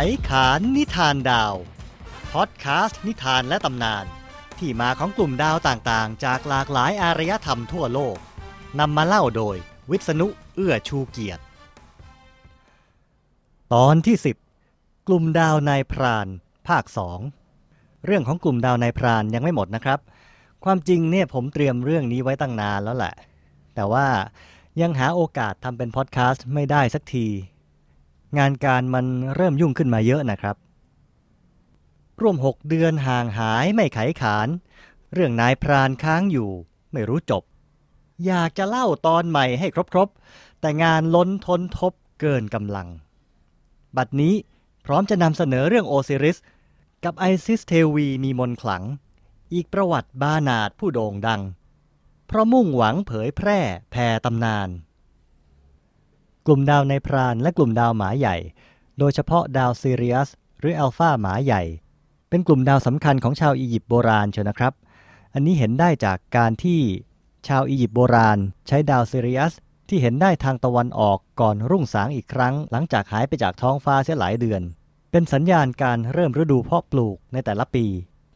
ไขขานนิทานดาวพอดแคสต์นิทานและตำนาน ที่มาของกลุ่มดาวต่างๆ จากหลากหลายอารยธรรมทั่วโลกนำมาเล่าโดย วิษณุเอื้อชูเกียรติ ตอนที่ 10 กลุ่มดาวนายพราน ภาค 2 เรื่องของกลุ่มดาวนายพรานยังไม่หมดนะครับ ความจริงเนี่ยผมเตรียมเรื่องนี้ไว้ตั้งนานแล้วแหละ แต่ว่ายังหาโอกาสทำเป็นพอดแคสต์ไม่ได้สักที งานการมันเริ่มยุ่งขึ้นมาเยอะนะครับ ร่วมหกเดือนห่างหายไม่ไขขาน เรื่องนายพรานค้างอยู่ ไม่รู้จบ อยากจะเล่าตอนใหม่ให้ครบๆ แต่งานล้นทนทบเกินกำลัง บัดนี้พร้อมจะนำเสนอเรื่องโอซิริส กับไอซิสเทวีมีมนขลัง อีกประวัติบานาดผู้โด่งดัง เพราะมุ่งหวังเผยแพร่แผ่ตำนาน กลุ่มดาวในพรานและกลุ่มดาวหมาใหญ่ โดยเฉพาะดาวซีเรียสหรืออัลฟาหมาใหญ่ เป็นกลุ่มดาวสำคัญของชาวอียิปต์โบราณเชียวนะครับ อันนี้เห็นได้จากการที่ชาวอียิปต์โบราณ ใช้ดาวซีเรียสที่เห็นได้ทางตะวันออกก่อนรุ่งสางอีกครั้ง หลังจากหายไปจากท้องฟ้าเสียหลายเดือน เป็นสัญญาณการเริ่มฤดูเพาะปลูกในแต่ละปี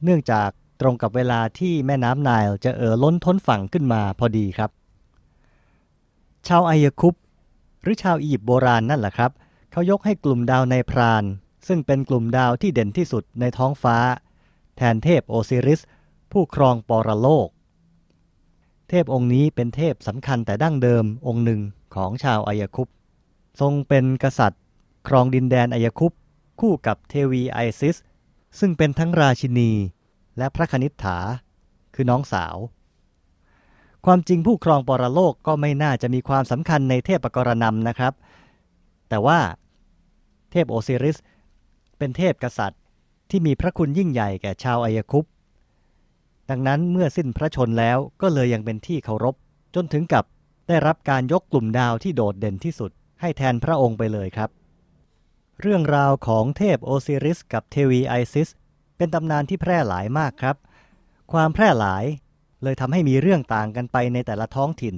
เนื่องจากตรงกับเวลาที่แม่น้ำไนล์จะเอ่อล้นท้นฝั่งขึ้นมาพอดีครับ ชาวไอยคุป หรือชาวอียิปต์โบราณนั่นแหละครับ เขายกให้กลุ่มดาวในพราน ซึ่งเป็นกลุ่มดาวที่เด่นที่สุดในท้องฟ้า แทนเทพโอซิริส ผู้ครองปรโลก เทพองค์นี้เป็นเทพสำคัญแต่ดั้งเดิมองค์หนึ่งของชาวอายคุปทรงเป็นกษัตริย์ ครองดินแดนอายคุปคู่กับเทวีไอซิส ซึ่งเป็นทั้งราชินี และพระคณิษฐา คือน้องสาว ความจริงผู้ครองปรโลกก็ไม่น่าจะมีความสำคัญในเทพกรณำนะครับ แต่ว่าเทพโอซิริส เป็นเทพกษัตริย์ที่มีพระคุณยิ่งใหญ่แก่ชาวอายคุปดังนั้นเมื่อสิ้นพระชนแล้วก็เลยยังเป็นที่เคารพ จนถึงกับได้รับการยกกลุ่มดาวที่โดดเด่นที่สุด ให้แทนพระองค์ไปเลยครับ เรื่องราวของเทพโอซิริส กับเทวีไอซิส เป็นตำนานที่แพร่หลายมากครับ ความแพร่หลาย เลยทำให้มีเรื่องต่างกันไปในแต่ละท้องถิ่น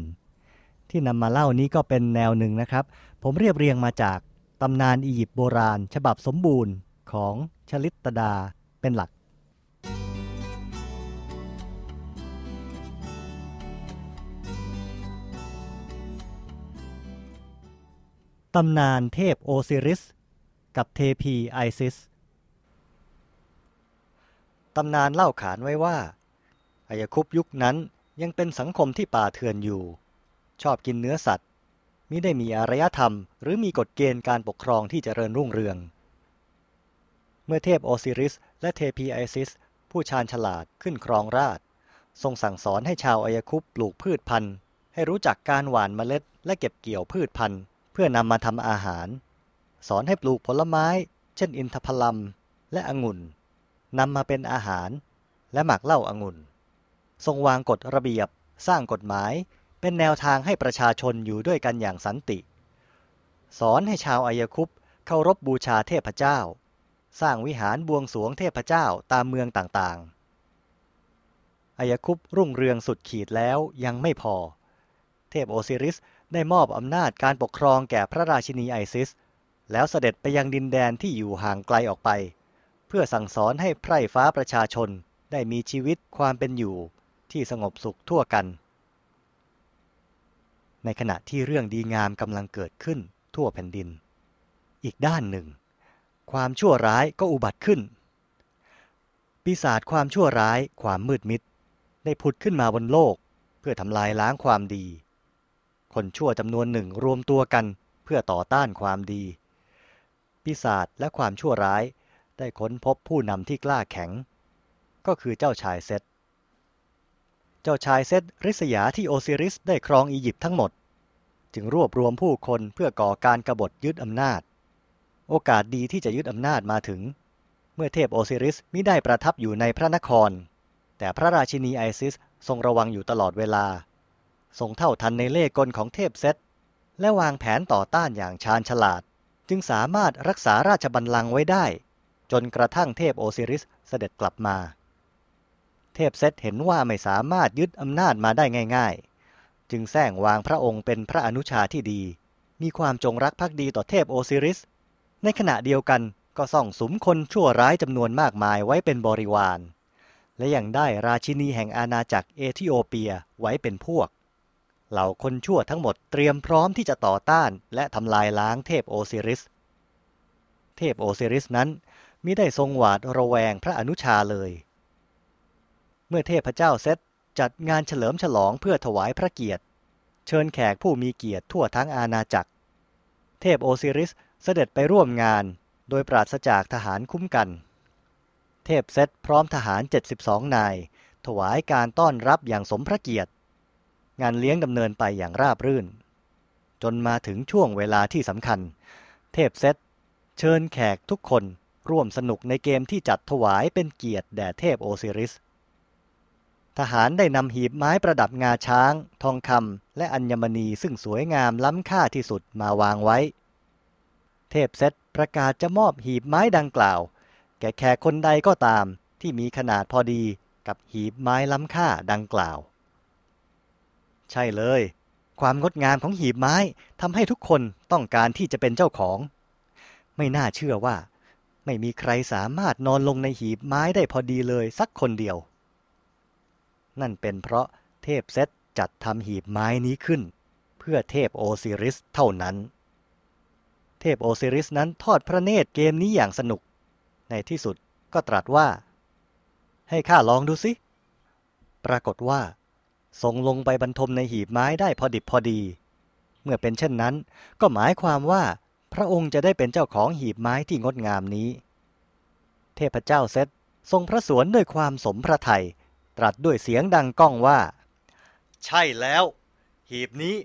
ที่นำมาเล่านี้ก็เป็นแนวหนึ่งนะครับ ผมเรียบเรียงมาจากตำนานอียิปต์โบราณ ฉบับสมบูรณ์ของชลิตตดาเป็นหลักตำนานเทพโอซิริส กับเทพีไอซิส ตำนานเล่าขานไว้ว่า อายคุปยุคนั้นยังเป็นสังคมที่ป่าเถื่อนอยู่ ชอบกินเนื้อสัตว์มิได้มีอารยธรรม หรือมีกฎเกณฑ์การปกครองที่เจริญรุ่งเรือง เมื่อเทพโอซิริส และเทพีไอซิส ผู้ชาญฉลาดขึ้นครองราชทรงสั่งสอนให้ชาวอายคุปปลูกพืชพันธุ์ ให้รู้จักการหว่านเมล็ด และเก็บเกี่ยวพืชพันธุ์ เพื่อนำมาทำอาหาร สอนให้ปลูกผลไม้ เช่นอินทผลัมและองุ่นนำมาเป็นอาหาร และหมักเหล้าองุ่น ทรงวางกฎระเบียบ สร้างกฎหมาย เป็นแนวทางให้ประชาชนอยู่ด้วยกันอย่างสันติ สอนให้ชาวอายคุปเคารพบบูชาเทพเจ้า สร้างวิหารบวงสรวงเทพเจ้าตามเมืองต่างๆอายคุปรุ่งเรืองสุดขีดแล้วยังไม่พอ เทพโอซิริสได้มอบอำนาจการปกครองแก่พระราชินีไอซิส แล้วเสด็จไปยังดินแดนที่อยู่ห่างไกลออกไป เพื่อสั่งสอนให้ไพร่ฟ้าประชาชนได้มีชีวิตความเป็นอยู่ ที่สงบสุขทั่วกัน ในขณะที่เรื่องดีงามกำลังเกิดขึ้นทั่วแผ่นดิน อีกด้านหนึ่ง ความชั่วร้ายก็อุบัติขึ้น ปีศาจความชั่วร้ายความมืดมิด ได้ผุดขึ้นมาบนโลก เพื่อทำลายล้างความดี คนชั่วจำนวนหนึ่งรวมตัวกันเพื่อต่อต้านความดี ปีศาจและความชั่วร้ายได้ค้นพบผู้นำที่กล้าแข็ง ก็คือเจ้าชายเซต เจ้าชายเซตริษยาที่โอซิริสได้ครองอียิปต์ทั้งหมด จึงรวบรวมผู้คนเพื่อก่อการกรบฏยึดอำนาจ โอกาสดีที่จะยึดอำนาจมาถึง เมื่อเทพโอซิริสมิได้ประทับอยู่ในพระนคร แต่พระราชินีไอซิสทรงระวังอยู่ตลอดเวลา ทรงเท่าทันในเล่กลของเทพเซตและวางแผนต่อต้านอย่างชาญฉลาด จึงสามารถรักษาราชบัลลังก์ไว้ได้ จนกระทั่งเทพโอซิริสเสด็จกลับมา เทพเซตเห็นว่าไม่สามารถยึดอำนาจมาได้ง่าย ๆ จึงแซงวางพระองค์เป็นพระอนุชาที่ดี มีความจงรักภักดีต่อเทพโอซิริส ในขณะเดียวกันก็ส่องสมคนชั่วร้ายจำนวนมากมายไว้เป็นบริวาร และยังได้ราชินีแห่งอาณาจักรเอธิโอเปียไว้เป็นพวก เหล่าคนชั่วทั้งหมดเตรียมพร้อมที่จะต่อต้านและทำลายล้างเทพโอซิริส เทพโอซิริสนั้นมิได้ทรงหวาดระแวงพระอนุชาเลย มื่อเทพเจ้าเซตจัดงานเฉลิมฉลองเพื่อถวายพระเกียรติ เชิญแขกผู้มีเกียรติทั่วทั้งอาณาจักร เทพโอซิริสเสด็จไปร่วมงาน โดยปราศจากทหารคุ้มกัน เทพเซตพร้อมทหาร 72 นาย ถวายการต้อนรับอย่างสมพระเกียรติ งานเลี้ยงดำเนินไปอย่างราบรื่น จนมาถึงช่วงเวลาที่สำคัญ เทพเซตเชิญแขกทุกคนร่วมสนุกในเกมที่จัดถวายเป็นเกียรติแด่เทพโอซิริส ทหารได้นำหีบไม้ประดับงาช้าง ทองคำและอัญมณีซึ่งสวยงามล้ำค่าที่สุดมาวางไว้ เทพเซตประกาศจะมอบหีบไม้ดังกล่าว แก่แขกคนใดก็ตามที่มีขนาดพอดีกับหีบไม้ล้ำค่าดังกล่าว ใช่เลย ความงดงามของหีบไม้ทำให้ทุกคนต้องการที่จะเป็นเจ้าของ ไม่น่าเชื่อว่า ไม่มีใครสามารถนอนลงในหีบไม้ได้พอดีเลยสักคนเดียว นั่นเป็นเพราะเทพเซตจัดทำหีบไม้นี้ขึ้น เพื่อเทพโอซิริสเท่านั้น เทพโอซิริสนั้นทอดพระเนตรเกมนี้อย่างสนุก ในที่สุดก็ตรัสว่า ให้ข้าลองดูสิ ปรากฏว่า ทรงลงไปบรรทมในหีบไม้ได้พอดิบพอดี เมื่อเป็นเช่นนั้น ก็หมายความว่าพระองค์จะได้เป็นเจ้าของหีบไม้ที่งดงามนี้ เทพเจ้าเซตทรงพระสวนด้วยความสมพระทยัย ตรัสด้วยเสียงดังก้องว่า ใช่แล้ว หีบนี้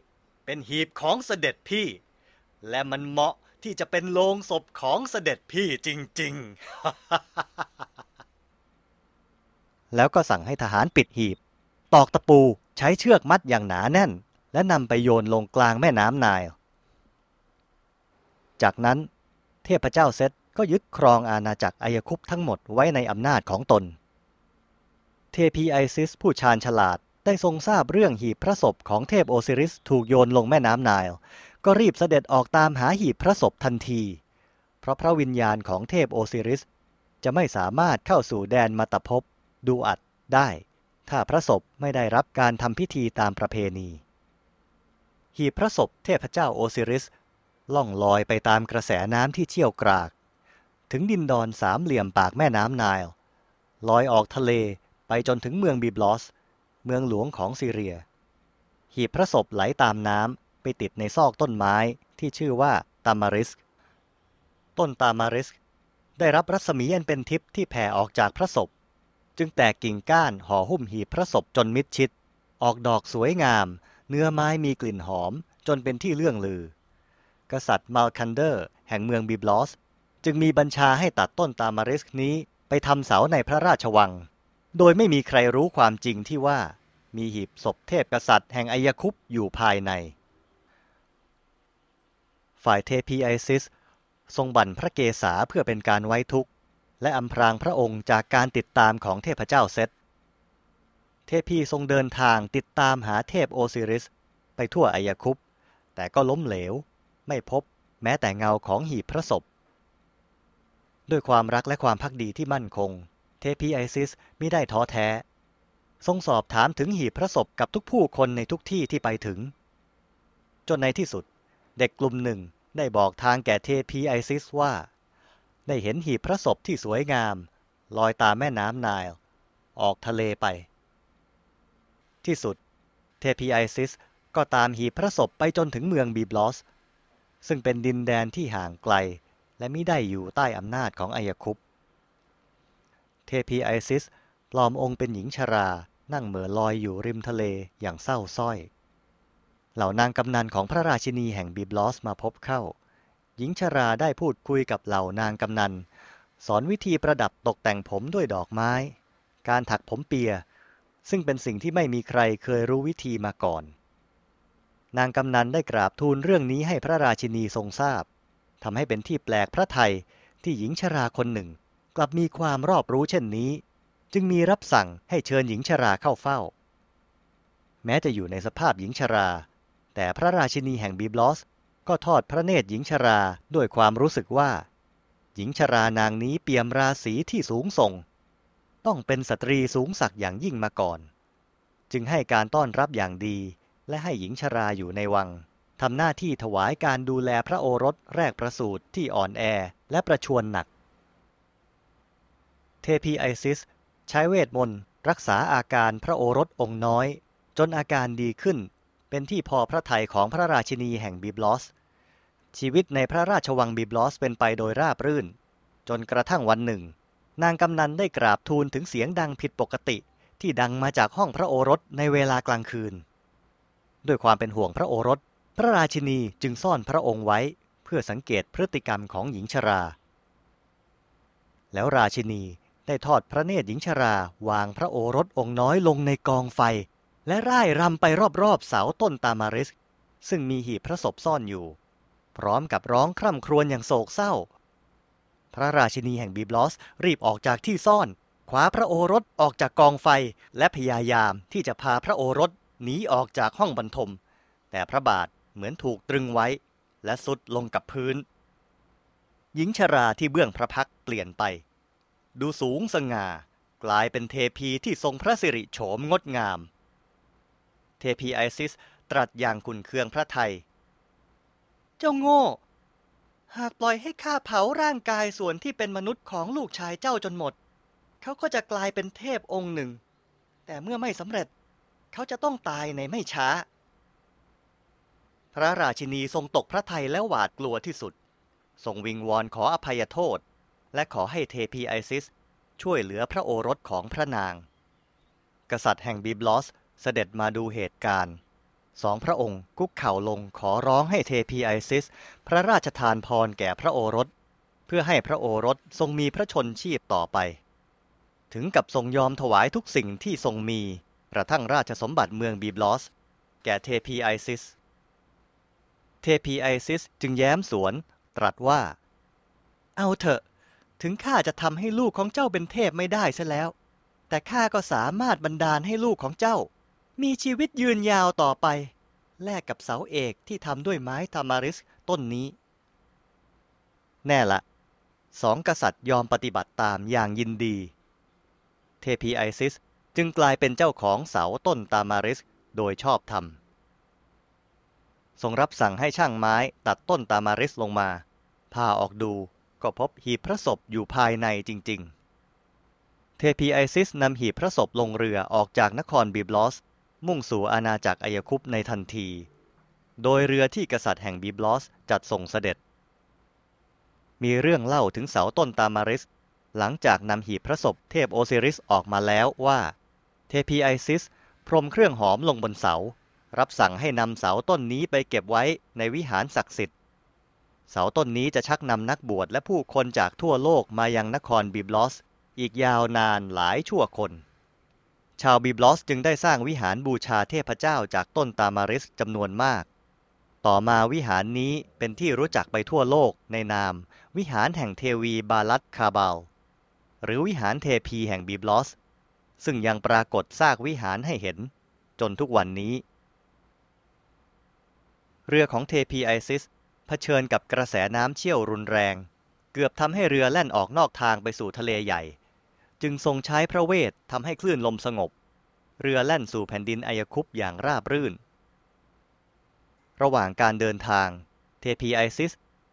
เป็นหีบของเสด็จพี่ และมันเหมาะที่จะเป็นโลงศพของเสด็จพี่จริง ๆ แล้วก็สั่งให้ทหารปิดหีบ ตอกตะปูใช้เชือกมัดอย่างหนาแน่น และนำไปโยนลงกลางแม่น้ำนาย จากนั้นเทพเจ้าเซตก็ยึดครองอาณาจักรอายคุปทั้งหมดไว้ในอำนาจของตน เทพีไอซิสผู้ชาญฉลาด ได้ทรงทราบเรื่องหีบพระศพของเทพโอซิริสถูกโยนลงแม่น้ำไนล์ก็รีบเสด็จออกตามหาหีบพระศพทันที เพราะพระวิญญาณของเทพโอซิริส จะไม่สามารถเข้าสู่แดนมาตภพดูอัดได้ ถ้าพระศพไม่ได้รับการทำพิธีตามประเพณี หีบพระศพเทพเจ้าโอซิริส ล่องลอยไปตามกระแสน้ำที่เชี่ยวกราก ถึงดินดอนสามเหลี่ยมปากแม่น้ำไนล์ลอยออกทะเล ไปจนถึงเมืองบิบลอส เมืองหลวงของซีเรีย หีบพระศพไหลตามน้ำไปติดในซอกต้นไม้ที่ชื่อว่าตามาริสต้นตามาริสได้รับรัศมีอันเป็นทิพย์ที่แผ่ออกจากพระศพ จึงแตกกิ่งก้านห่อหุ้มหีบพระศพจนมิดชิด ออกดอกสวยงาม เนื้อไม้มีกลิ่นหอมจนเป็นที่เลื่องลือ กษัตริย์มัลคันเดอร์แห่งเมืองบิบลอส จึงมีบัญชาให้ตัดต้นตามาริสนี้ไปทำเสาในพระราชวัง โดยไม่มีใครรู้ความจริงที่ว่ามีหีบศพเทพกษัตริย์แห่งอายคุปอยู่ภายใน ฝ่ายเทพีไอซิส ทรงบั่นพระเกศาเพื่อเป็นการไว้ทุกข์ และอำพรางพระองค์จากการติดตามของเทพเจ้าเซต เทพีทรงเดินทางติดตามหาเทพโอซิริส ไปทั่วอายคุปแต่ก็ล้มเหลว ไม่พบแม้แต่เงาของหีบพระศพ ด้วยความรักและความพักดีที่มั่นคง เทพีไอซิสมิได้ท้อแท้ ทรงสอบถามถึงหีบพระศพกับทุกผู้คนในทุกที่ที่ไปถึง จนในที่สุด เด็กกลุ่มหนึ่งได้บอกทางแก่เทพีไอซิสว่า ได้เห็นหีบพระศพที่สวยงาม ลอยตามแม่น้ำไนล์ออกทะเลไป ที่สุด เทพีไอซิสก็ตามหีบพระศพไปจนถึงเมืองบีบลอส ซึ่งเป็นดินแดนที่ห่างไกล และมิได้อยู่ใต้อำนาจของไอยคุปต์ เทพีไอซิสปลอมองค์เป็นหญิงชรา นั่งเหม่อลอยอยู่ริมทะเลอย่างเศร้าส้อย เหล่านางกำนันของพระราชินีแห่งบีบลอสมาพบเข้า หญิงชราได้พูดคุยกับเหล่านางกำนัน สอนวิธีประดับตกแต่งผมด้วยดอกไม้ การถักผมเปีย ซึ่งเป็นสิ่งที่ไม่มีใครเคยรู้วิธีมาก่อน นางกำนันได้กราบทูลเรื่องนี้ให้พระราชินีทรงทราบทำให้เป็นที่แปลกพระไทยที่หญิงชราคนหนึ่ง กลับมีความรอบรู้เช่นนี้ จึงมีรับสั่งให้เชิญหญิงชราเข้าเฝ้า แม้จะอยู่ในสภาพหญิงชรา แต่พระราชินีแห่งบีบลอส ก็ทอดพระเนตรหญิงชราด้วยความรู้สึกว่า หญิงชรานางนี้เปี่ยมราศีที่สูงส่ง ต้องเป็นสตรีสูงศักดิ์อย่างยิ่งมาก่อน จึงให้การต้อนรับอย่างดีและให้หญิงชราอยู่ในวังทำหน้าที่ถวายการดูแลพระโอรสแรกประสูติที่อ่อนแอและประชวรหนัก เทพีไอซิส ใช้เวทมนต์รักษาอาการพระโอรสองค์น้อย จนอาการดีขึ้น เป็นที่พอพระทัยของพระราชินีแห่งบิบลอส ชีวิตในพระราชวังบิบลอสเป็นไปโดยราบรื่น จนกระทั่งวันหนึ่ง นางกำนันได้กราบทูลถึงเสียงดังผิดปกติ ที่ดังมาจากห้องพระโอรสในเวลากลางคืน ด้วยความเป็นห่วงพระโอรส พระราชินีจึงซ่อนพระองค์ไว้ เพื่อสังเกตพฤติกรรมของหญิงชรา แล้วราชินี ได้ทอดพระเนตรหญิงชราวางพระโอรสองค์น้อยลงในกองไฟ และร่ายรำไปรอบๆเสาต้นตามาริส ซึ่งมีหีบพระศพซ่อนอยู่ พร้อมกับร้องคร่ำครวญอย่างโศกเศร้า พระราชินีแห่งบีบลอสรีบออกจากที่ซ่อนคว้าพระโอรสออกจากกองไฟและพยายามที่จะพาพระโอรสหนีออกจากห้องบรรทม แต่พระบาทเหมือนถูกตรึงไว้ และสุดลงกับพื้น หญิงชราที่เบื้องพระพักเปลี่ยนไป ดูสูงสง่า กลายเป็นเทพีที่ทรงพระสิริโฉมงดงาม เทพีไอซิสตรัสอย่างขุนเคืองพระไทย เจ้าโง่ หากปล่อยให้ข้าเผาร่างกายส่วนที่เป็นมนุษย์ของลูกชายเจ้าจนหมด เขาก็จะกลายเป็นเทพองค์หนึ่ง แต่เมื่อไม่สำเร็จ เขาจะต้องตายในไม่ช้า พระราชินีทรงตกพระไทยและหวาดกลัวที่สุด ทรงวิงวอนขออภัยโทษ และขอให้เทพีไอซิส ช่วยเหลือพระโอรสของพระนาง กษัตริย์แห่งบิบลอสเสด็จมาดูเหตุการณ์สองพระองค์คุกเข่าลงขอร้องให้เทพีไอซิส พระราชทานพรแก่พระโอรส เพื่อให้พระโอรสทรงมีพระชนชีพต่อไป ถึงกับทรงยอมถวายทุกสิ่งที่ทรงมีกระทั่งราชสมบัติเมืองบีบลอส แก่เทพีไอซิส เทพีไอซิสจึงแย้มสวน ตรัสว่า เอาเถอะ ถึงข้าจะทำให้ลูกของเจ้าเป็นเทพไม่ได้ซะแล้ว แต่ข้าก็สามารถบันดาลให้ลูกของเจ้า มีชีวิตยืนยาวต่อไป แลกกับเสาเอกที่ทำด้วยไม้ทามาริสต้นนี้ แน่ละสองกษัตริย์ยอมปฏิบัติตามอย่างยินดี เทพีไอซิสจึงกลายเป็นเจ้าของเสาต้นตามาริสโดยชอบธรรม ทรงรับสั่งให้ช่างไม้ตัดต้นตามาริสลงมา พาออกดู ก็พบหีบพระศพอยู่ภายในจริง ๆ เทพีไอซิสนำหีบพระศพลงเรือออกจากนครบิบลอส มุ่งสู่อาณาจักรอายคุปในทันที โดยเรือที่กษัตริย์แห่งบิบลอสจัดส่งเสด็จ มีเรื่องเล่าถึงเสาต้นตามาริส หลังจากนำหีบพระศพเทพโอซิริสออกมาแล้วว่า เทพีไอซิสพรมเครื่องหอมลงบนเสา รับสั่งให้นำเสาต้นนี้ไปเก็บไว้ในวิหารศักดิ์สิทธิ์ เสาต้นนี้จะชักนำนักบวชและผู้คนจากทั่วโลกมายังนครบิบลอส อีกยาวนานหลายชั่วคน ชาวบิบลอสจึงได้สร้างวิหารบูชาเทพเจ้าจากต้นตามาริสจำนวนมาก ต่อมาวิหารนี้เป็นที่รู้จักไปทั่วโลกในนาม วิหารแห่งเทวีบาลัดคาบาล หรือวิหารเทพีแห่งบิบลอส ซึ่งยังปรากฏซากวิหารให้เห็น จนทุกวันนี้ เรือของเทพีไอซิส เผชิญกับกระแสน้ำเชี่ยวรุนแรง เกือบทำให้เรือแล่นออกนอกทางไปสู่ทะเลใหญ่ จึงทรงใช้พระเวททำให้คลื่นลมสงบ เรือแล่นสู่แผ่นดินอายคุปอย่างราบรื่น ระหว่างการเดินทาง เทพีไอซิส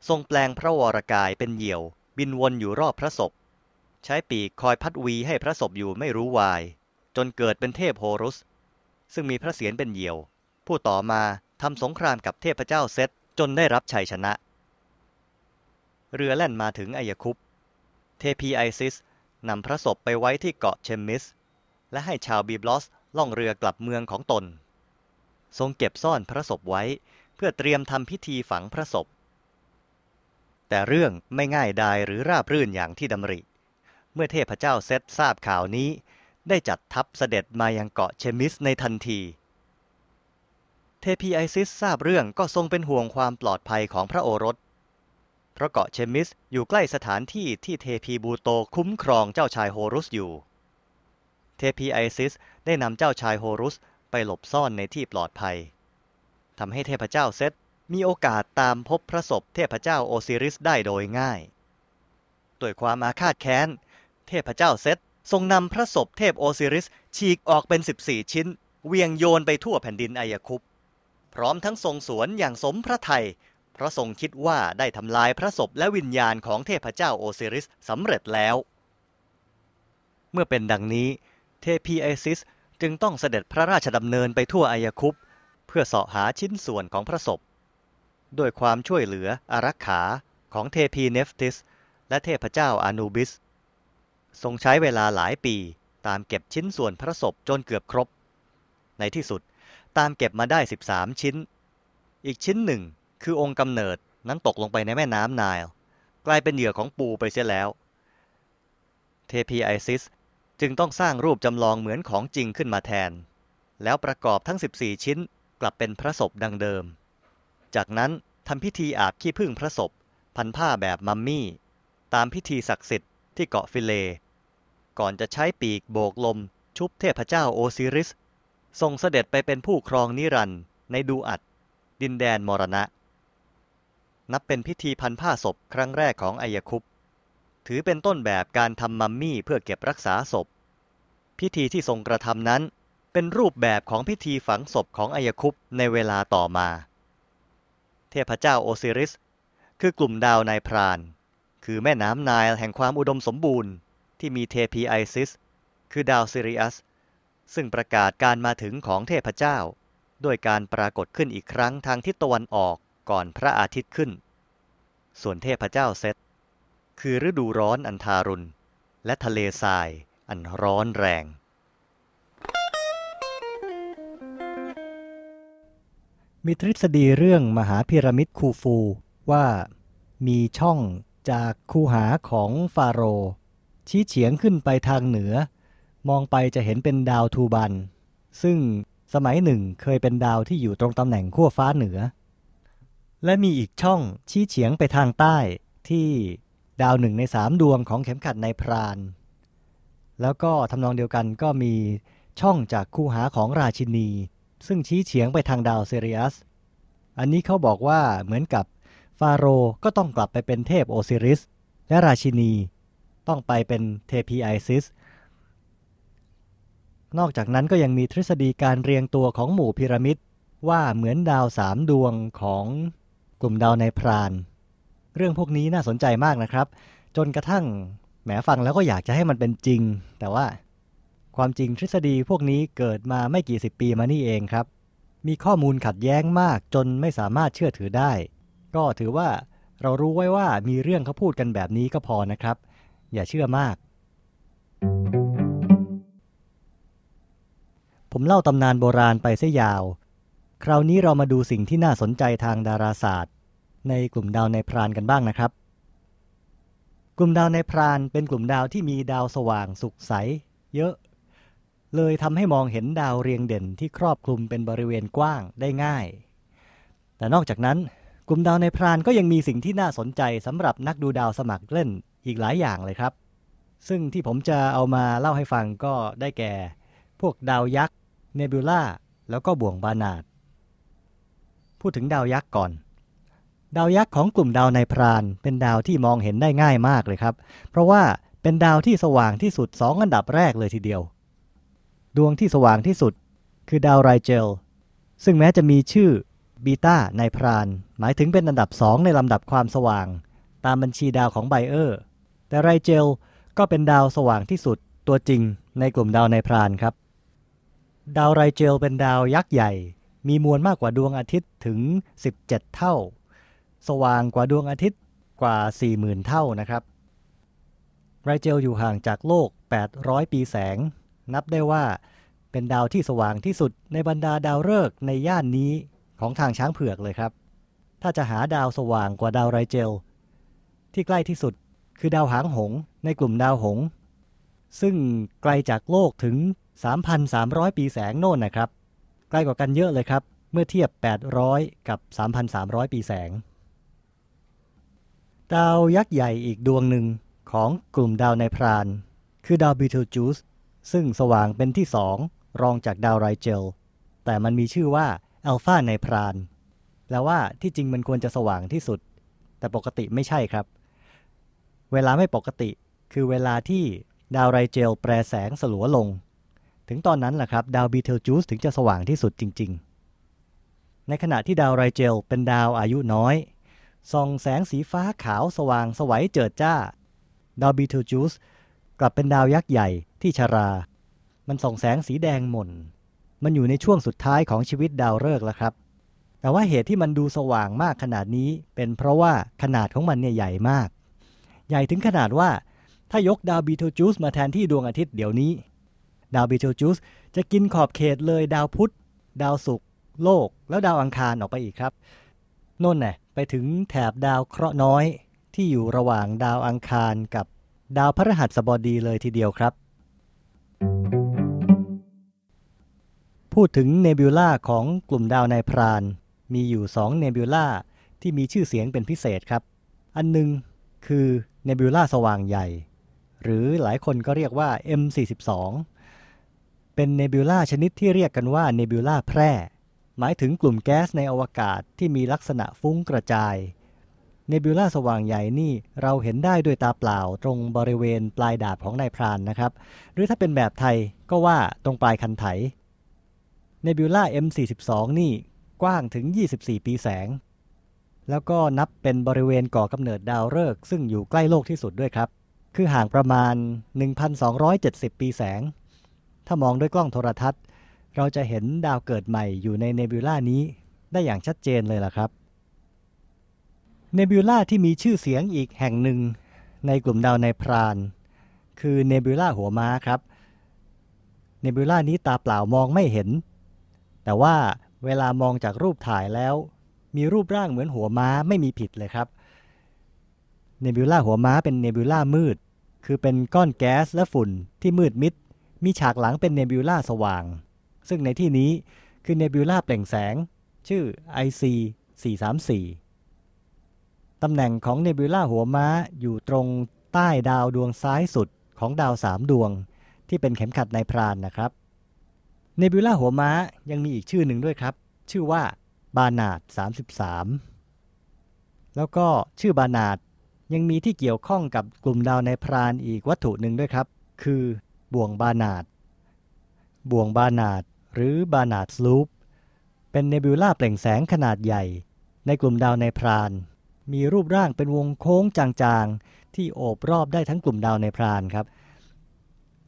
ทรงแปลงพระวรกายเป็นเหยี่ยว บินวนอยู่รอบพระศพ ใช้ปีกคอยพัดวีให้พระศพอยู่ไม่รู้วาย จนเกิดเป็นเทพโฮรุส ซึ่งมีพระเศียรเป็นเหยี่ยว ผู้ต่อมาทำสงครามกับเทพเจ้าเซต จนได้รับชัยชนะ เรือแล่นมาถึงอายคุปเทพีไอซิสนำพระศพไปไว้ที่เกาะเชมมิส และให้ชาวบีบลอสล่องเรือกลับเมืองของตน ทรงเก็บซ่อนพระศพไว้เพื่อเตรียมทำพิธีฝังพระศพ แต่เรื่องไม่ง่ายดายหรือราบรื่นอย่างที่ดำริ เมื่อเทพเจ้าเซตทราบข่าวนี้ ได้จัดทัพเสด็จมายังเกาะเชมิสในทันที เทพีไอซิสทราบเรื่องก็ทรงเป็นห่วงความปลอดภัยของพระโอรส เพราะเกาะเชมิสอยู่ใกล้สถานที่ที่เทพีบูโตคุ้มครองเจ้าชายโฮรุสอยู่ เทพีไอซิสได้นำเจ้าชายโฮรุสไปหลบซ่อนในที่ปลอดภัยทำให้เทพเจ้าเซตมีโอกาสตามพบพระศพเทพเจ้าโอซิริสได้โดยง่ายด้วยความอาฆาตแค้น เทพเจ้าเซตทรงนำพระศพเทพโอซิริสฉีกออกเป็น 14 ชิ้น เวียงโยนไปทั่วแผ่นดินอายคุป พร้อมทั้งทรงสวนอย่างสมพระไทยเพราะทรงคิดว่าได้ทำลายพระศพและวิญญาณของเทพเจ้าโอซิริสสำเร็จแล้ว เมื่อเป็นดังนี้ เทพีไอซิสจึงต้องเสด็จพระราชดำเนินไปทั่วอายคุปเพื่อเสาะหาชิ้นส่วนของพระศพด้วยความช่วยเหลืออารักขาของเทพีเนฟติส และเทพเจ้าอานูบิส ทรงใช้เวลาหลายปีตามเก็บชิ้นส่วนพระศพจนเกือบครบ ในที่สุด ตามเก็บมาได้ 13 ชิ้น อีกชิ้นหนึ่ง คือองค์กำเนิดนั้นตกลงไปในแม่น้ำไนล์กลายเป็นเหยื่อของปูไปเสียแล้ว เทพีไอซิสจึงต้องสร้างรูปจำลองเหมือนของจริงขึ้นมาแทน แล้วประกอบทั้ง 14 ชิ้นกลับเป็นพระศพดังเดิม จากนั้นทำพิธีอาบขี้ผึ้งพระศพ พันผ้าแบบมัมมี่ ตามพิธีศักดิ์สิทธิ์ที่เกาะฟิเล ก่อนจะใช้ปีกโบกลมชุบเทพเจ้าโอซิริส ทรงเสด็จไปเป็นผู้ครองนิรันดร์ในดูอัด ดินแดนมรณะ นับเป็นพิธีพันผ้าศพครั้งแรกของอายคุปถือเป็นต้นแบบการทำมัมมี่เพื่อเก็บรักษาศพ พิธีที่ทรงกระทำนั้น เป็นรูปแบบของพิธีฝังศพของอายคุปในเวลาต่อมา เทพเจ้าโอซิริส คือกลุ่มดาวนายพราน คือแม่น้ำไนล์แห่งความอุดมสมบูรณ์ ที่มีเทพีไอซิส คือดาวซิริอัส ซึ่งประกาศการมาถึงของเทพเจ้า ด้วยการปรากฏขึ้นอีกครั้งทางทิศตะวันออกก่อนพระอาทิตย์ขึ้น ส่วนเทพเจ้าเซตคือฤดูร้อนอันทารุณ และทะเลทรายอันร้อนแรง มีทฤษฎีเรื่องมหาพีระมิดคูฟูว่ามีช่องจากคูหาของฟาโร ชี้เฉียงขึ้นไปทางเหนือ มองไปจะเห็นเป็นดาวทูบัน ซึ่งสมัยหนึ่งเคยเป็นดาวที่อยู่ตรงตำแหน่งขั้วฟ้าเหนือ และมีอีกช่องชี้เฉียงไปทางใต้ที่ดาวหนึ่งในสามดวงของเข็มขัดในพราน แล้วก็ทำนองเดียวกันก็มีช่องจากคู่หาของราชินี ซึ่งชี้เฉียงไปทางดาวเซเรียส อันนี้เขาบอกว่าเหมือนกับฟาโรห์ก็ต้องกลับไปเป็นเทพโอซิริส และราชินี ต้องไปเป็นเทพีไอซิส นอกจากนั้นก็ยังมีทฤษฎีการเรียงตัวของหมู่พีระมิดว่าเหมือนดาวสามดวงของกลุ่มดาวในพราน เรื่องพวกนี้น่าสนใจมากนะครับ จนกระทั่งแหมฟังแล้วก็อยากจะให้มันเป็นจริง แต่ว่าความจริงทฤษฎีพวกนี้เกิดมาไม่กี่สิบปีมานี่เองครับ มีข้อมูลขัดแย้งมากจนไม่สามารถเชื่อถือได้ ก็ถือว่าเรารู้ไว้ว่ามีเรื่องเขาพูดกันแบบนี้ก็พอนะครับ อย่าเชื่อมาก ผมเล่าตำนานโบราณไปเสียยาว คราวนี้เรามาดูสิ่งที่น่าสนใจทางดาราศาสตร์ ในกลุ่มดาวในพรานกันบ้างนะครับ กลุ่มดาวในพรานเป็นกลุ่มดาวที่มีดาวสว่างสุกใส เยอะ เลยทำให้มองเห็นดาวเรียงเด่นที่ครอบคลุมเป็นบริเวณกว้างได้ง่าย แต่นอกจากนั้น กลุ่มดาวในพรานก็ยังมีสิ่งที่น่าสนใจสำหรับนักดูดาวสมัครเล่นอีกหลายอย่างเลยครับ ซึ่งที่ผมจะเอามาเล่าให้ฟังก็ได้แก่ พวกดาวยักษ์ เนบิวล่าแล้วก็บ่วงบานาดพูดถึงดาวยักษ์ก่อน ดาวยักษ์ของกลุ่มดาวในพราน เป็นดาวที่มองเห็นได้ง่ายมากเลยครับ เพราะว่าเป็นดาวที่สว่างที่สุดสองอันดับแรกเลยทีเดียว ดวงที่สว่างที่สุด คือดาวไรเจล ซึ่งแม้จะมีชื่อบีตาในพราน หมายถึงเป็นอันดับสองในลำดับความสว่าง ตามบัญชีดาวของไบเออร์ แต่ไรเจลก็เป็นดาวสว่างที่สุดตัวจริงในกลุ่มดาวในพรานครับ ดาวไรเจลเป็นดาวยักษ์ใหญ่ มีมวลมากกว่าดวงอาทิตย์ถึง 17 เท่า สว่างกว่าดวงอาทิตย์กว่า 40,000 เท่านะครับ ไรเจลอยู่ห่างจากโลก 800 ปีแสง นับได้ว่าเป็นดาวที่สว่างที่สุดในบรรดาดาวฤกษ์ในย่านนี้ของทางช้างเผือกเลยครับ ถ้าจะหาดาวสว่างกว่าดาวไรเจล ที่ใกล้ที่สุดคือดาวหางหง ในกลุ่มดาวหง ซึ่งไกลจากโลกถึง 3,300 ปีแสงโน่นนะครับ ใกล้กว่ากันเยอะเลยครับ เมื่อเทียบ 800 กับ 3,300 ปีแสง ดาวยักษ์ใหญ่อีกดวงหนึ่งของกลุ่มดาวในพราน คือดาวบีเทลจูสซึ่งสว่างเป็นที่สองรองจากดาวไรเจล แต่มันมีชื่อว่าอัลฟาในพรานแปลว่าที่จริงมันควรจะสว่างที่สุด แต่ปกติไม่ใช่ครับ เวลาไม่ปกติ คือเวลาที่ ดาวไรเจลแปรแสงสลัวลง ถึงตอนนั้นแหละครับดาวบีเทลจูสถึงจะสว่างที่สุดจริง ๆ ในขณะที่ดาวไรเจลเป็นดาวอายุน้อยส่องแสงสีฟ้าขาวสว่างสวัยเจิดจ้า ดาวบีเทลจูสกลับเป็นดาวยักษ์ใหญ่ที่ชรา มันส่องแสงสีแดงหม่น มันอยู่ในช่วงสุดท้ายของชีวิตดาวฤกษ์แล้วครับ แต่ว่าเหตุที่มันดูสว่างมากขนาดนี้ เป็นเพราะว่าขนาดของมันเนี่ยใหญ่มาก ใหญ่ถึงขนาดว่า ถ้ายกดาวบีเทลจูสมาแทนที่ดวงอาทิตย์เดี๋ยวนี้ ดาวบีเทลจูสจะกินขอบเขตเลยดาวพุธ ดาวศุกร์โลก แล้วดาวอังคารออกไปอีกครับนู่นน่ะไปถึงแถบดาวเคราะห์น้อย ที่อยู่ระหว่างดาวอังคารกับดาวพฤหัสบดีเลยทีเดียวครับ พูดถึงเนบิวล่าของกลุ่มดาวนายพราน มีอยู่2เนบิวล่าที่มีชื่อเสียงเป็นพิเศษครับ อันหนึงคือเนบิวล่าสว่างใหญ่ หรือหลายคนก็เรียกว่า M42 เป็นเนบิวลาชนิดที่เรียกกันว่าเนบิวลาแพร่ หมายถึงกลุ่มแก๊สในอวกาศที่มีลักษณะฟุ้งกระจายเนบิวลาสว่างใหญ่นี่เราเห็นได้ด้วยตาเปล่าตรงบริเวณปลายดาบของนายพรานนะครับ หรือถ้าเป็นแบบไทยก็ว่าตรงปลายคันไถเนบิวลา M42 นี่กว้างถึง 24 ปีแสง แล้วก็นับเป็นบริเวณก่อกำเนิดดาวฤกษ์ซึ่งอยู่ใกล้โลกที่สุดด้วยครับ คือห่างประมาณ 1,270 ปีแสง ถ้ามองด้วยกล้องโทรทัศน์ เราจะเห็นดาวเกิดใหม่อยู่ในเนบิวล่านี้ได้อย่างชัดเจนเลยล่ะครับ เนบิวล่าที่มีชื่อเสียงอีกแห่งหนึ่งในกลุ่มดาวในพราน คือเนบิวล่าหัวม้าครับ เนบิวล่านี้ตาเปล่ามองไม่เห็น แต่ว่าเวลามองจากรูปถ่ายแล้ว มีรูปร่างเหมือนหัวม้าไม่มีผิดเลยครับ เนบิวล่าหัวม้าเป็นเนบิวล่ามืด คือเป็นก้อนแก๊สและฝุ่นที่มืดมิด มีฉากหลังเป็นเนบิวล่าสว่าง ซึ่งในที่นี้คือเนบิวล่าเปล่งแสง ชื่อ IC 434 ตำแหน่งของเนบิวล่าหัวม้าอยู่ตรงใต้ดาวดวงซ้ายสุดของดาวสามดวง ที่เป็นเข็มขัดในพรานนะครับ เนบิวล่าหัวม้ายังมีอีกชื่อหนึ่งด้วยครับ ชื่อว่าบานาด33 แล้วก็ชื่อบานาด ยังมีที่เกี่ยวข้องกับกลุ่มดาวในพรานอีกวัตถุหนึ่งด้วยครับ คือบ่วงบานาดบ่วงบานาดหรือบานาดสลูปเป็นเนบิวลาเปล่งแสงขนาดใหญ่ ในกลุ่มดาวนายพราน มีรูปร่างเป็นวงโค้งจางๆ ที่โอบรอบได้ทั้งกลุ่มดาวนายพรานครับ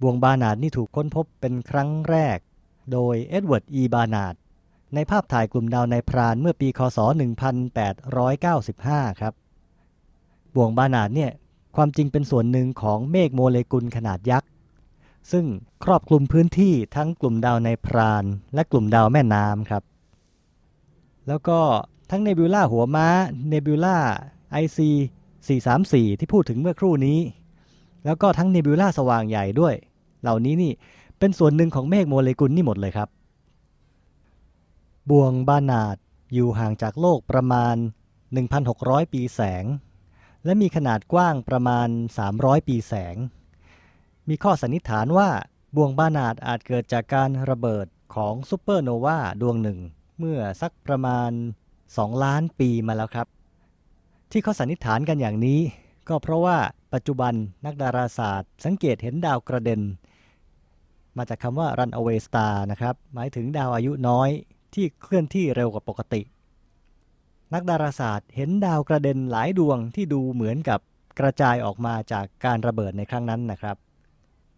บ่วงบาร์นาร์ดนี่ถูกค้นพบเป็นครั้งแรก โดยเอ็ดเวิร์ดอีบาร์นาร์ดในภาพถ่ายกลุ่มดาวนายพรานเมื่อปีคศ 1895 ครับ บ่วงบาร์นาร์ดเนี่ยความจริงเป็นส่วนหนึ่งของเมฆโมเลกุลขนาดยักษ์ ซึ่งครอบคลุมพื้นที่ทั้งกลุ่มดาวในพราน และกลุ่มดาวแม่น้ำครับ แล้วก็ทั้งเนบิวล่าหัวม้าเนบิวล่า IC 434 ที่พูดถึงเมื่อครู่นี้ แล้วก็ทั้งเนบิวล่าสว่างใหญ่ด้วย เหล่านี้นี่เป็นส่วนหนึ่งของเมฆโมเลกุลนี่หมดเลยครับ บ่วงบานาดอยู่ห่างจากโลกประมาณ 1,600 ปีแสง และมีขนาดกว้างประมาณ 300 ปีแสง มีข้อสันนิษฐานว่าบ่วงบานาดอาจเกิดจากการระเบิดของซูเปอร์โนวาดวงหนึ่ง เมื่อสักประมาณ 2 ล้านปีมาแล้วครับ ที่เขาสันนิษฐานกันอย่างนี้ ก็เพราะว่าปัจจุบันนักดาราศาสตร์ สังเกตเห็นดาวกระเด็น มาจากคำว่า runaway star นะครับ หมายถึงดาวอายุน้อยที่เคลื่อนที่เร็วกว่าปกติ นักดาราศาสตร์เห็นดาวกระเด็นหลายดวงที่ดูเหมือนกับกระจายออกมาจากการระเบิดในครั้งนั้นนะครับ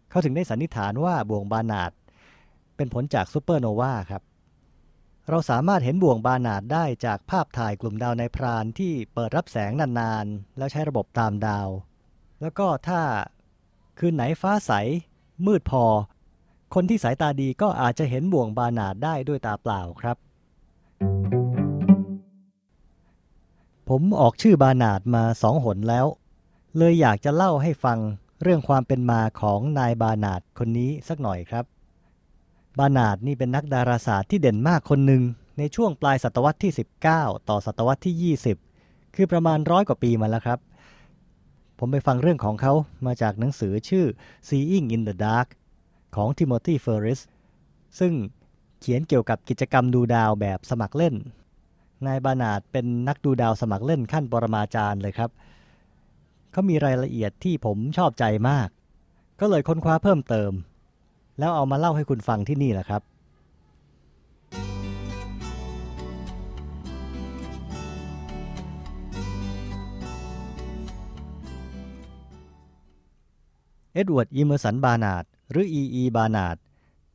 เขาถึงได้สันนิษฐานว่าบ่วงบานาดเป็นผลจากซูเปอร์โนวาครับ เราสามารถเห็นบ่วงบานาดได้จากภาพถ่ายกลุ่มดาวในพรานที่เปิดรับแสงนานๆ แล้วใช้ระบบตามดาว แล้วก็ถ้าคืนไหนฟ้าใส มืดพอ คนที่สายตาดีก็อาจจะเห็นบ่วงบานาดได้ด้วยตาเปล่าครับ ผมออกชื่อบานาดมาสองหนแล้ว เลยอยากจะเล่าให้ฟังเรื่องความเป็นมาของนายบานาดคนนี้สักหน่อยครับ บานาดนี่เป็นนักดาราศาสตร์ที่เด่นมากคนหนึ่งในช่วงปลายศตวรรษที่ 19 ต่อศตวรรษที่ 20 คือประมาณร้อยกว่าปีมาแล้วครับ ผมไปฟังเรื่องของเขามาจากหนังสือชื่อ Seeing in the Dark ของ Timothy Ferris ซึ่งเขียนเกี่ยวกับกิจกรรมดูดาวแบบสมัครเล่น นายบาร์นาร์ดเป็นนักดูดาวสมัครเล่นขั้นปรมาจารย์เลยครับ เขามีรายละเอียดที่ผมชอบใจมาก ก็เลยค้นคว้าเพิ่มเติม แล้วเอามาเล่าให้คุณฟังที่นี่แหละครับเอ็ดเวิร์ดเอเมอร์สันบาร์นาร์ดหรืออีอีบาร์นาร์ด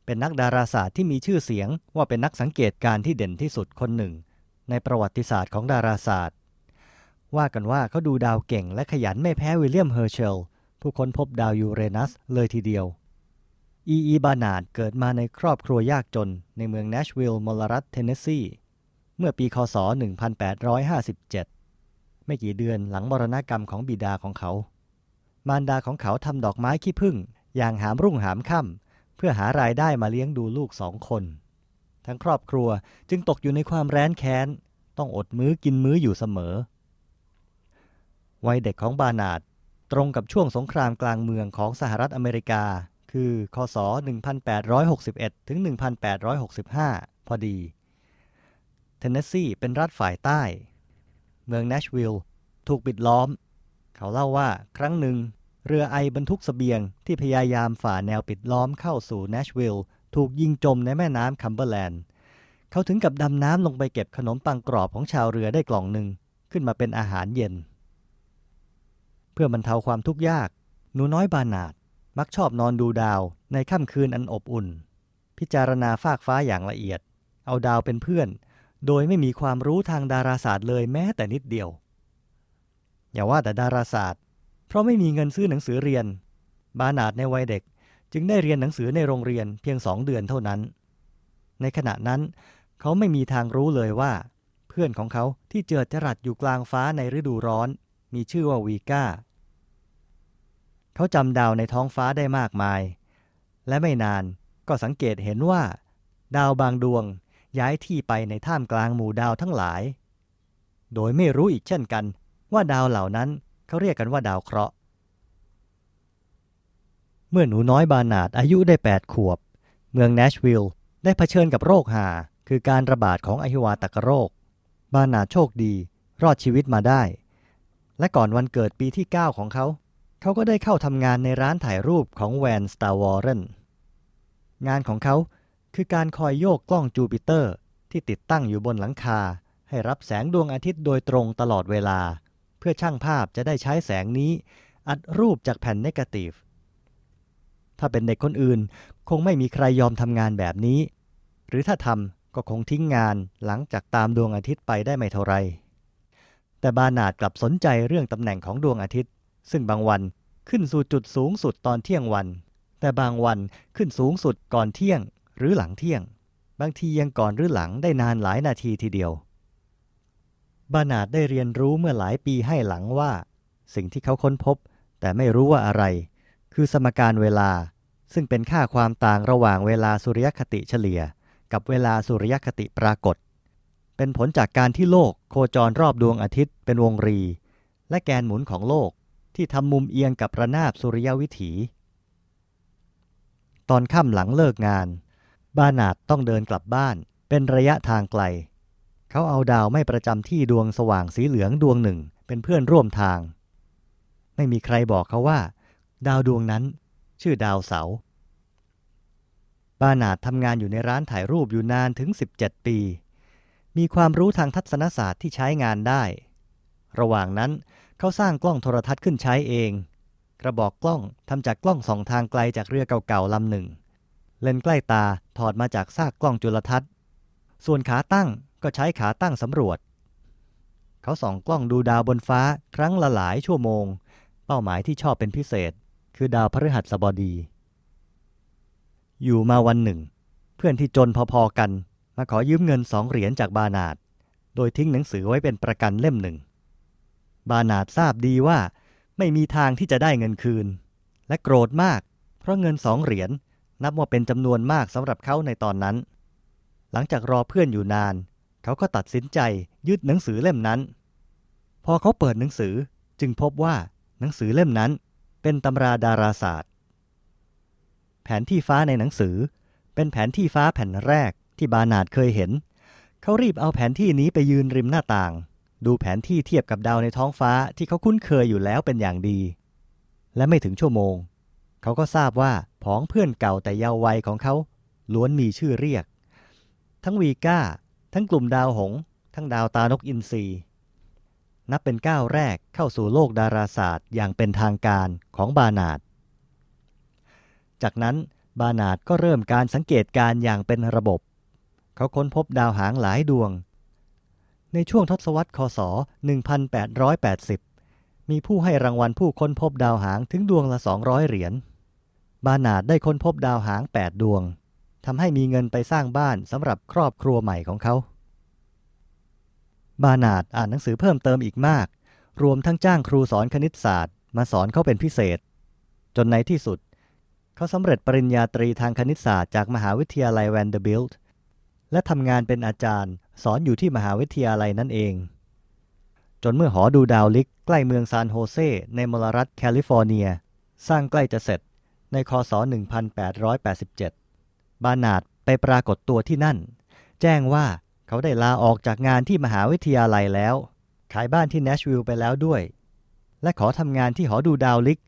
เป็นนักดาราศาสตร์ที่มีชื่อเสียงว่าเป็นนักสังเกตการณ์ที่เด่นที่สุดคนหนึ่ง ในประวัติศาสตร์ของดาราศาสตร์ ว่ากันว่าเขาดูดาวเก่งและขยันไม่แพ้วิลเลียมเฮอร์เชล ผู้ค้นพบดาวยูเรนัสเลยทีเดียว อีอีบานาดเกิดมาในครอบครัวยากจนในเมืองเนชวิลล์มลรัฐเทนเนสซีเมื่อปีคศ 1857 ไม่กี่เดือนหลังมรณกรรมของบิดาของเขา มารดาของเขาทำดอกไม้ขี้ผึ้งอย่างหามรุ่งหามค่ำเพื่อหารายได้มาเลี้ยงดูลูกสองคน ทั้งครอบครัวจึงตกอยู่ในความแร้นแค้น ต้องอดมื้อกินมื้ออยู่เสมอ วัยเด็กของบานาดตรงกับช่วงสงครามกลางเมืองของสหรัฐอเมริกา คือคศ 1861 ถึง 1865 พอดี เทนเนสซีเป็นรัฐฝ่ายใต้ เมืองเนชวิลล์ถูกปิดล้อม เขาเล่าว่าครั้งหนึ่ง เรือไอบรรทุกสเสบียงที่พยายามฝ่าแนวปิดล้อมเข้าสู่เนชวิลล์ ถูกยิงจมในแม่น้ำคัมเบอร์แลนด์ เขาถึงกับดำน้ำลงไปเก็บขนมปังกรอบของชาวเรือได้กล่องหนึ่งขึ้นมาเป็นอาหารเย็น เพื่อบรรเทาความทุกข์ยาก หนูน้อยบานาดมักชอบนอนดูดาวในค่ำคืนอันอบอุ่น พิจารณาฟากฟ้าอย่างละเอียด เอาดาวเป็นเพื่อน โดยไม่มีความรู้ทางดาราศาสตร์เลยแม้แต่นิดเดียว อย่าว่าแต่ดาราศาสตร์ เพราะไม่มีเงินซื้อหนังสือเรียน บานาดในวัยเด็ก จึงได้เรียนหนังสือในโรงเรียนเพียงสองเดือนเท่านั้น ในขณะนั้น เขาไม่มีทางรู้เลยว่า เพื่อนของเขาที่เจิดจรัสอยู่กลางฟ้าในฤดูร้อน มีชื่อว่าวีก้า เขาจำดาวในท้องฟ้าได้มากมาย และไม่นานก็สังเกตเห็นว่า ดาวบางดวงย้ายที่ไปในท่ามกลางหมู่ดาวทั้งหลาย โดยไม่รู้อีกเช่นกัน ว่าดาวเหล่านั้นเขาเรียกกันว่าดาวเคราะห์ มื่อหนูน้อยบานาดอายุได้ 8 ขวบ เมืองเนชวิลล์ได้เผชิญกับโรคหา คือการระบาดของอหิวาตกโรค บานาดโชคดี รอดชีวิตมาได้ และก่อนวันเกิดปีที่ 9 ของเขา เขาก็ได้เข้าทำงานในร้านถ่ายรูปของแวนสตาร์วอร์เรนงานของเขาคือการคอยโยกกล้องจูปิเตอร์ ที่ติดตั้งอยู่บนหลังคา ให้รับแสงดวงอาทิตย์โดยตรงตลอดเวลา เพื่อช่างภาพจะได้ใช้แสงนี้ อัดรูปจากแผ่นเนกาทีฟ ถ้าเป็นเด็กคนอื่น คงไม่มีใครยอมทำงานแบบนี้ หรือถ้าทำก็คงทิ้งงานหลังจากตามดวงอาทิตย์ไปได้ไม่เท่าไร แต่บานาดกลับสนใจเรื่องตำแหน่งของดวงอาทิตย์ ซึ่งบางวันขึ้นสู่จุดสูงสุดตอนเที่ยงวัน แต่บางวันขึ้นสูงสุดก่อนเที่ยงหรือหลังเที่ยง บางทียังก่อนหรือหลังได้นานหลายนาทีทีเดียว บานาดได้เรียนรู้เมื่อหลายปีให้หลังว่า สิ่งที่เขาค้นพบ แต่ไม่รู้ว่าอะไร คือสมการเวลา ซึ่งเป็นค่าความต่างระหว่างเวลาสุริยคติเฉลี่ย กับเวลาสุริยคติปรากฏ เป็นผลจากการที่โลกโคจรรอบดวงอาทิตย์เป็นวงรี และแกนหมุนของโลกที่ทำมุมเอียงกับระนาบสุริยวิถี ตอนค่ำหลังเลิกงานบานาดต้องเดินกลับบ้าน เป็นระยะทางไกล เขาเอาดาวไม่ประจำที่ดวงสว่างสีเหลืองดวงหนึ่ง เป็นเพื่อนร่วมทาง ไม่มีใครบอกเขาว่า ดาวดวงนั้น ชื่อดาวเสา บานาดทำงานอยู่ในร้านถ่ายรูปอยู่นานถึง 17 ปี มีความรู้ทางทัศนศาสตร์ที่ใช้งานได้ ระหว่างนั้นเขาสร้างกล้องโทรทัศน์ขึ้นใช้เอง กระบอกกล้องทำจากกล้องสองทางไกลจากเรือเก่าๆลำหนึ่ง เลนใกล้ตาถอดมาจากซากกล้องจุลทรรศน์ ส่วนขาตั้งก็ใช้ขาตั้งสำรวจ เขาส่องกล้องดูดาวบนฟ้าครั้งละหลายชั่วโมง เป้าหมายที่ชอบเป็นพิเศษ คือดาวพฤหัสบดี อยู่มาวันหนึ่ง เพื่อนที่จนพอๆกันมาขอยืมเงินสองเหรียญจากบานาดโดยทิ้งหนังสือไว้เป็นประกันเล่มหนึ่ง บานาดทราบดีว่าไม่มีทางที่จะได้เงินคืน และโกรธมาก เพราะเงินสองเหรียญนับว่าเป็นจำนวนมากสำหรับเขาในตอนนั้น หลังจากรอเพื่อนอยู่นาน เขาก็ตัดสินใจยึดหนังสือเล่มนั้น พอเขาเปิดหนังสือจึงพบว่าหนังสือเล่มนั้น เป็นตำราดาราศาสตร์ แผนที่ฟ้าในหนังสือ เป็นแผนที่ฟ้าแผ่นแรกที่บานาดเคยเห็น เขารีบเอาแผนที่นี้ไปยืนริมหน้าต่าง ดูแผนที่เทียบกับดาวในท้องฟ้าที่เขาคุ้นเคยอยู่แล้วเป็นอย่างดี และไม่ถึงชั่วโมง เขาก็ทราบว่าผองเพื่อนเก่าแต่เยาว์วัยของเขา ล้วนมีชื่อเรียก ทั้งวีก้า ทั้งกลุ่มดาวหง ทั้งดาวตานกอินทรี นับเป็นก้าวแรกเข้าสู่โลกดาราศาสตร์อย่างเป็นทางการของบานาดจากนั้นบานาดก็เริ่มการสังเกตการอย่างเป็นระบบ เขาค้นพบดาวหางหลายดวง ในช่วงทศวรรษคศ 1880 มีผู้ให้รางวัลผู้ค้นพบดาวหางถึงดวงละ 200 เหรียญ บานาดได้ค้นพบดาวหาง 8 ดวงทำให้มีเงินไปสร้างบ้านสำหรับครอบครัวใหม่ของเขา บานาดอ่านหนังสือเพิ่มเติมอีกมาก รวมทั้งจ้างครูสอนคณิตศาสตร์ มาสอนเขาเป็นพิเศษ จนในที่สุด เขาสำเร็จปริญญาตรีทางคณิตศาสตร์จากมหาวิทยาลัยแวนเดอร์บิลต์และทำงานเป็นอาจารย์ สอนอยู่ที่มหาวิทยาลัยนั่นเอง จนเมื่อหอดูดาวลิกใกล้เมืองซานโฮเซในมลรัฐแคลิฟอร์เนีย สร้างใกล้จะเสร็จ ในคศ 1887 บานาดไปปรากฏตัวที่นั่น แจ้งว่า เขาได้ลาออกจากงานที่มหาวิทยาลัยแล้ว ขายบ้านที่เนชวิลล์ไปแล้วด้วย และขอทำงานที่หอดูดาวลิก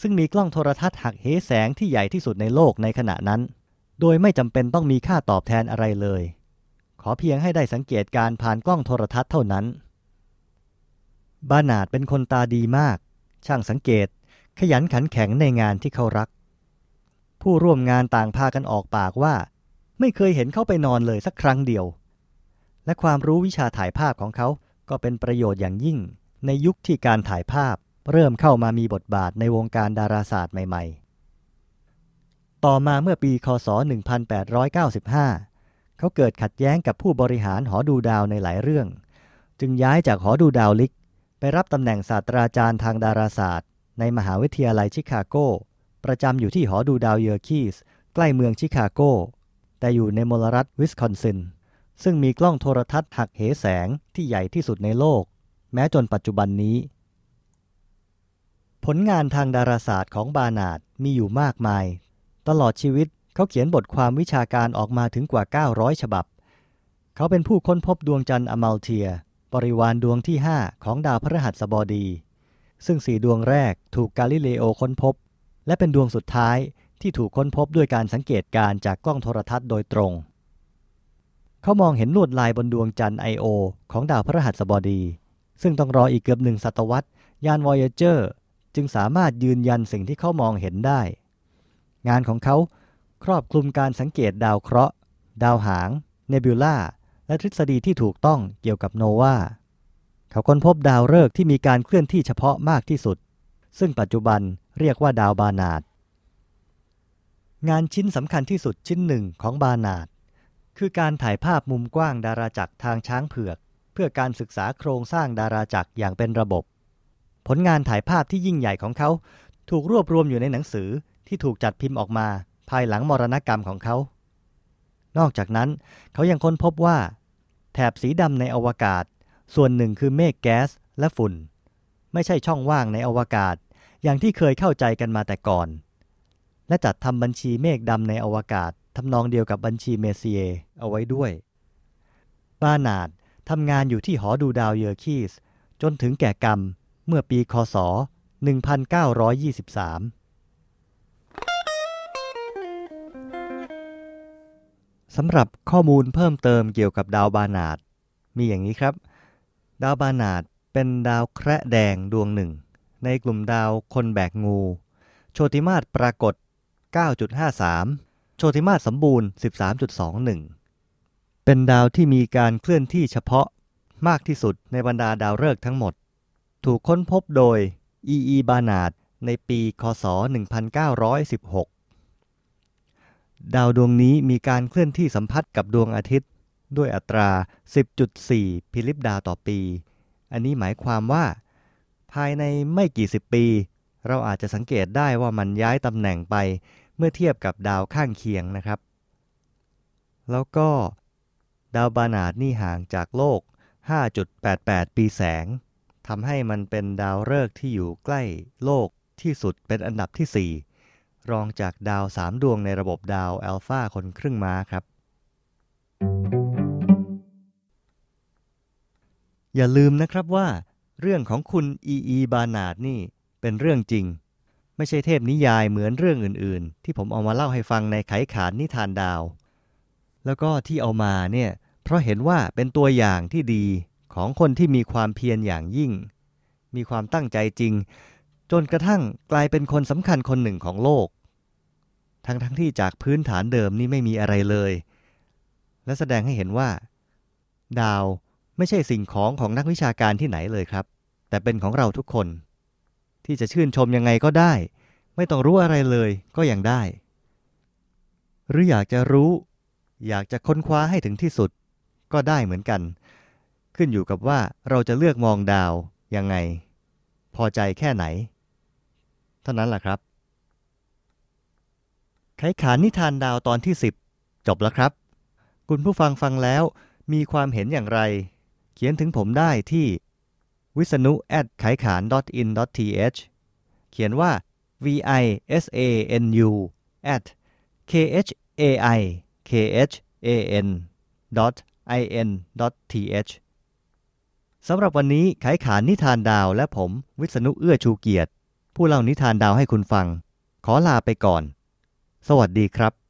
ซึ่งมีกล้องโทรทัศน์หักเหแสงที่ใหญ่ที่สุดในโลกในขณะนั้น โดยไม่จำเป็นต้องมีค่าตอบแทนอะไรเลย ขอเพียงให้ได้สังเกตการผ่านกล้องโทรทัศน์เท่านั้น บานาดเป็นคนตาดีมาก ช่างสังเกต ขยันขันแข็งในงานที่เขารัก ผู้ร่วมงานต่างพากันออกปากว่า ไม่เคยเห็นเขาไปนอนเลยสักครั้งเดียว และความรู้วิชาถ่ายภาพของเขาก็เป็นประโยชน์อย่างยิ่ง ในยุคที่การถ่ายภาพเริ่มเข้ามามีบทบาทในวงการดาราศาสตร์ใหม่ ๆ ต่อมาเมื่อปี คศ 1895 เขาเกิดขัดแย้งกับผู้บริหารหอดูดาวในหลายเรื่อง จึงย้ายจากหอดูดาวลิก ไปรับตำแหน่งศาสตราจารย์ทางดาราศาสตร์ ในมหาวิทยาลัยชิคาโก ประจำอยู่ที่หอดูดาวเยอร์คีส ใกล้เมืองชิคาโก แต่อยู่ในมลรัฐวิสคอนซิน ซึ่งมีกล้องโทรทรรศน์หักเหแสงที่ใหญ่ที่สุดในโลก แม้จนปัจจุบันนี้ ผลงานทางดาราศาสตร์ของบานาดมีอยู่มากมาย ตลอดชีวิตเขาเขียนบทความวิชาการออกมาถึงกว่า 900 ฉบับ เขาเป็นผู้ค้นพบดวงจันทร์อมัลเทีย บริวารดวงที่ 5 ของดาวพฤหัสบดี ซึ่งสี่ดวงแรกถูกกาลิเลโอค้นพบ และเป็นดวงสุดท้ายที่ถูกค้นพบด้วยการสังเกตการจากกล้องโทรทัศน์โดยตรง เขามองเห็นลวดลายบนดวงจันทร์ไอโอของดาวพฤหัสบดี ซึ่งต้องรออีกเกือบหนึ่งศตวรรษ ยาน Voyager จึงสามารถยืนยันสิ่งที่เขามองเห็นได้ งานของเขาครอบคลุมการสังเกตดาวเคราะห์ ดาวหาง เนบิวลาและทฤษฎีที่ถูกต้องเกี่ยวกับโนวาเขาค้นพบดาวฤกษ์ที่มีการเคลื่อนที่เฉพาะมากที่สุด ซึ่งปัจจุบันเรียกว่าดาวบานาดงานชิ้นสำคัญที่สุดชิ้นหนึ่งของบานาด คือการถ่ายภาพมุมกว้างดาราจักรทางช้างเผือก เพื่อการศึกษาโครงสร้างดาราจักรอย่างเป็นระบบ ผลงานถ่ายภาพที่ยิ่งใหญ่ของเขา ถูกรวบรวมอยู่ในหนังสือที่ถูกจัดพิมพ์ออกมา ภายหลังมรณกรรมของเขา นอกจากนั้นเขายังค้นพบว่า แถบสีดำในอวกาศ ส่วนหนึ่งคือเมฆแก๊สและฝุ่น ไม่ใช่ช่องว่างในอวกาศ อย่างที่เคยเข้าใจกันมาแต่ก่อน และจัดทำบัญชีเมฆดำในอวกาศ ทำนองเดียวกับบัญชีเมเซียเอาไว้ด้วย บานาดทำงานอยู่ที่หอดูดาวเยอร์คีส จนถึงแก่กรรมเมื่อปีคศ 1923 สำหรับข้อมูลเพิ่มเติมเกี่ยวกับดาวบานาดมีอย่างนี้ครับ ดาวบานาดเป็นดาวแคระแดงดวงหนึ่ง ในกลุ่มดาวคนแบกงู โชติมาตรปรากฏ 9.53 โชติมาตรสมบูรณ์ 13.21 เป็นดาวที่มีการเคลื่อนที่เฉพาะมากที่สุดในบรรดาดาวฤกษ์ทั้งหมด ถูกค้นพบโดย อีอี บานาดในปีคศ 1916 ดาวดวงนี้มีการเคลื่อนที่สัมพัทธ์กับดวงอาทิตย์ ด้วยอัตรา 10.4 พิลิปดาวต่อปี อันนี้หมายความว่า ภายในไม่กี่สิบปี เราอาจจะสังเกตได้ว่ามันย้ายตำแหน่งไป เมื่อเทียบกับดาวข้างเคียงนะครับ แล้วก็ดาวบานาดนี่ห่างจากโลก 5.88 ปีแสงทำให้มันเป็นดาวฤกษ์ที่อยู่ใกล้โลกที่สุดเป็นอันดับที่ 4 รองจากดาวสามดวงในระบบดาวอัลฟาคนครึ่งม้าครับ อย่าลืมนะครับว่า เรื่องของคุณอีอีบานาดนี่เป็นเรื่องจริง ไม่ใช่เทพนิยายเหมือนเรื่องอื่นๆ ที่ผมเอามาเล่าให้ฟังในไขขานนิทานดาว แล้วก็ที่เอามาเนี่ยเพราะเห็นว่าเป็นตัวอย่างที่ดีของคนที่มีความเพียรอย่างยิ่ง มีความตั้งใจจริง จนกระทั่งกลายเป็นคนสำคัญคนหนึ่งของโลก ทั้งทั้งที่จากพื้นฐานเดิมนี่ไม่มีอะไรเลย และแสดงให้เห็นว่า ดาวไม่ใช่สิ่งของของนักวิชาการที่ไหนเลยครับ แต่เป็นของเราทุกคน ที่จะชื่นชมยังไงก็ได้ ไม่ต้องรู้อะไรเลยก็ยังได้ หรืออยากจะรู้ อยากจะค้นคว้าให้ถึงที่สุด ก็ได้เหมือนกัน ขึ้นอยู่กับว่าเราจะเลือกมองดาวยังไง พอใจแค่ไหน เท่านั้นแหละครับ ไขขานนิทานดาวตอนที่ 10 จบแล้วครับ คุณผู้ฟังฟังแล้วมีความเห็นอย่างไร เขียนถึงผมได้ที่ วิษณุ at ไขขาน in th เขียนว่า v i s a n u at k h a i k h a n i n th สำหรับวันนี้ไขขานนิทานดาวและผมวิษณุเอื้อชูเกียรติ ผู้เล่านิทานดาวให้คุณฟัง ขอลาไปก่อน สวัสดีครับ